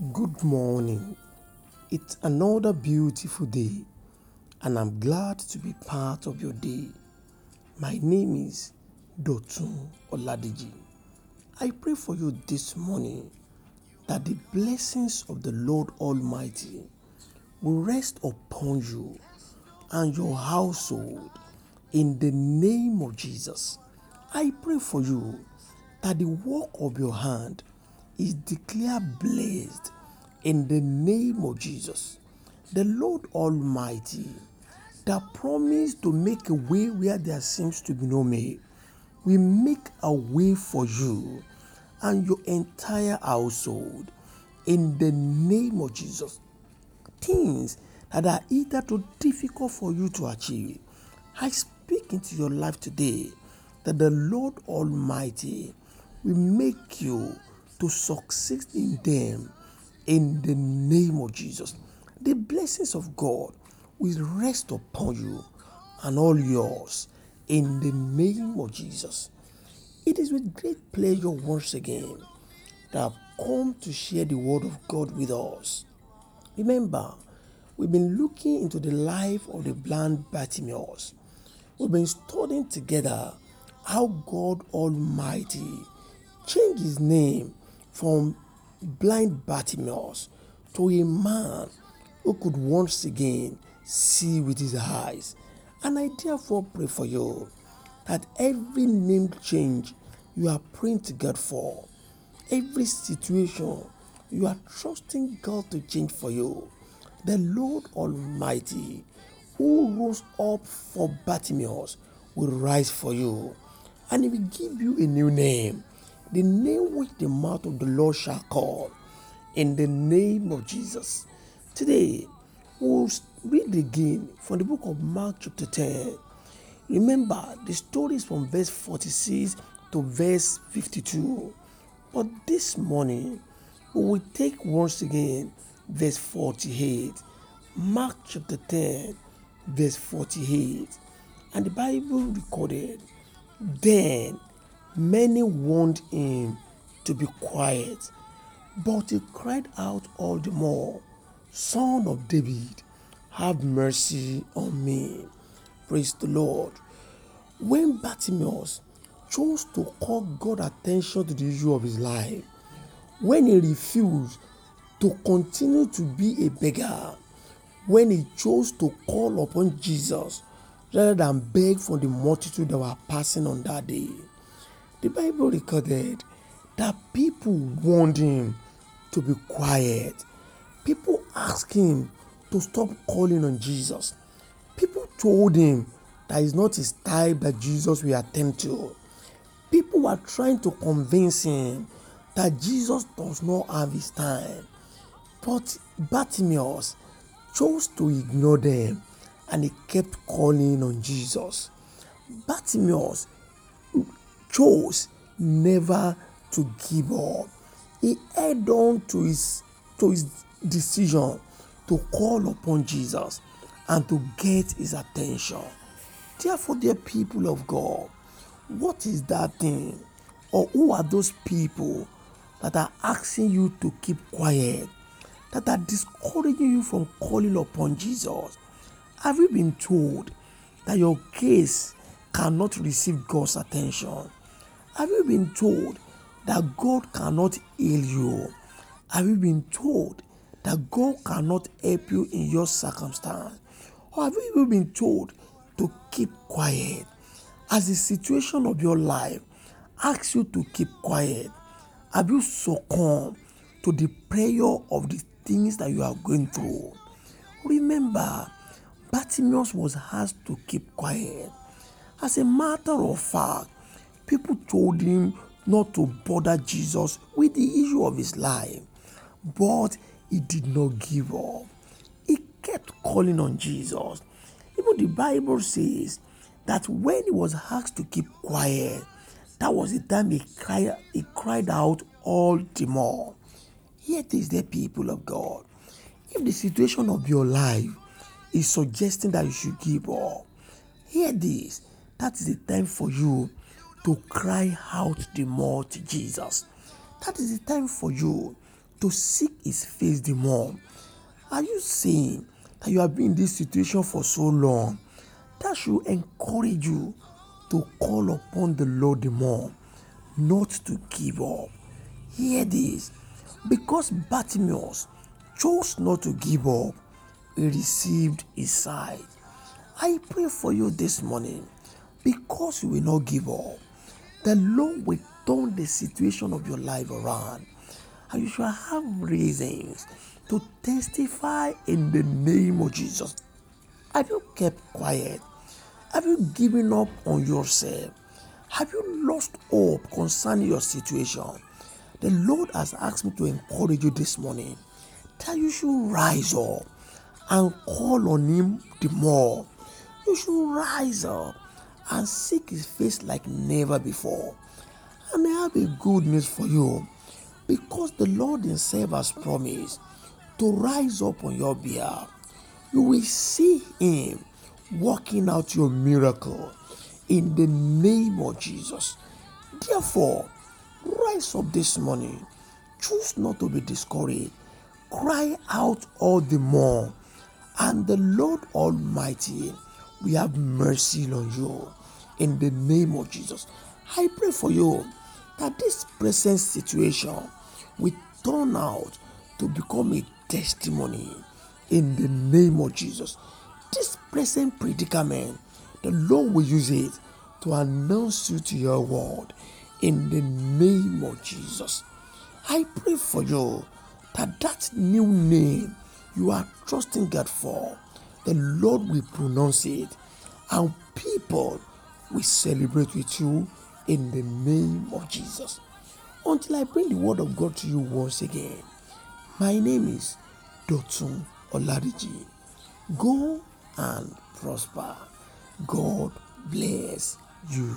Good morning. It's another beautiful day, and I'm glad to be part of your day. My name is Dotun Oladiji. I pray for you this morning that the blessings of the Lord Almighty will rest upon you and your household in the name of Jesus. I pray for you that the work of your hand is declared blessed in the name of Jesus. The Lord Almighty that promised to make a way where there seems to be no way will make a way for you and your entire household in the name of Jesus. Things that are either too difficult for you to achieve, I speak into your life today that the Lord Almighty will make you to succeed in them in the name of Jesus. The blessings of God will rest upon you and all yours in the name of Jesus. It is with great pleasure once again that I've come to share the word of God with us. Remember, we've been looking into the life of the blind Bartimaeus. We've been studying together how God Almighty changed his name from blind Bartimaeus to a man who could once again see with his eyes. And I therefore pray for you that every name change you are praying to God for, every situation you are trusting God to change for you, the Lord Almighty who rose up for Bartimaeus will rise for you and he will give you a new name, the name which the mouth of the Lord shall call, in the name of Jesus. Today, we'll read again from the book of Mark, chapter 10. Remember, the story is from verse 46 to verse 52. But this morning, we will take once again verse 48. Mark chapter 10, verse 48. And the Bible recorded, Then many warned him to be quiet, but he cried out all the more, Son of David, have mercy on me. Praise the Lord. When Bartimaeus chose to call God attention to the issue of his life, when he refused to continue to be a beggar, when he chose to call upon Jesus rather than beg from the multitude that were passing on that day, the Bible recorded that people warned him to be quiet. People asked him to stop calling on Jesus. People told him that it's not his type that Jesus will attend to. People were trying to convince him that Jesus does not have his time. But Bartimaeus chose to ignore them and he kept calling on Jesus. Bartimaeus chose never to give up. He held on to his to his decision to call upon Jesus and to get his attention. Therefore, dear people of God, what is that thing? Or who are those people that are asking you to keep quiet, that are discouraging you from calling upon Jesus? Have you been told that your case cannot receive God's attention? Have you been told that God cannot heal you? Have you been told that God cannot help you in your circumstance? Or have you been told to keep quiet as the situation of your life asks you to keep quiet? Have you succumbed to the prayer of the things that you are going through? Remember, Bartimaeus was asked to keep quiet. As a matter of fact, people told him not to bother Jesus with the issue of his life, but he did not give up. He kept calling on Jesus. Even the Bible says that when he was asked to keep quiet, that was the time he cried, he cried out all the more. Yet is the people of God. If the situation of your life is suggesting that you should give up, hear this. That is the time for you to cry out the more to Jesus. That is the time for you to seek his face the more. Are you saying that you have been in this situation for so long? That should encourage you to call upon the Lord the more, not to give up. Hear this because Bartimaeus chose not to give up, he received his sight. I pray for you this morning because you will not give up. The Lord will turn the situation of your life around, and you shall have reasons to testify in the name of Jesus. Have you kept quiet? Have you given up on yourself? Have you lost hope concerning your situation? The Lord has asked me to encourage you this morning that you should rise up and call on Him the more. You should rise up and seek His face like never before. And I have a good news for you because the Lord Himself has promised to rise up on your behalf. You will see Him working out your miracle in the name of Jesus. Therefore, rise up this morning. Choose not to be discouraged. Cry out all the more, and the Lord Almighty will have mercy on you in the name of Jesus. I pray for you that this present situation will turn out to become a testimony in the name of Jesus. This present predicament, the Lord will use it to announce you to your world in the name of Jesus. I pray for you that that new name you are trusting God for, the Lord will pronounce it and people will celebrate with you in the name of Jesus. Until I bring the word of God to you once again, my name is Dotun Olariji. Go and prosper. God bless you.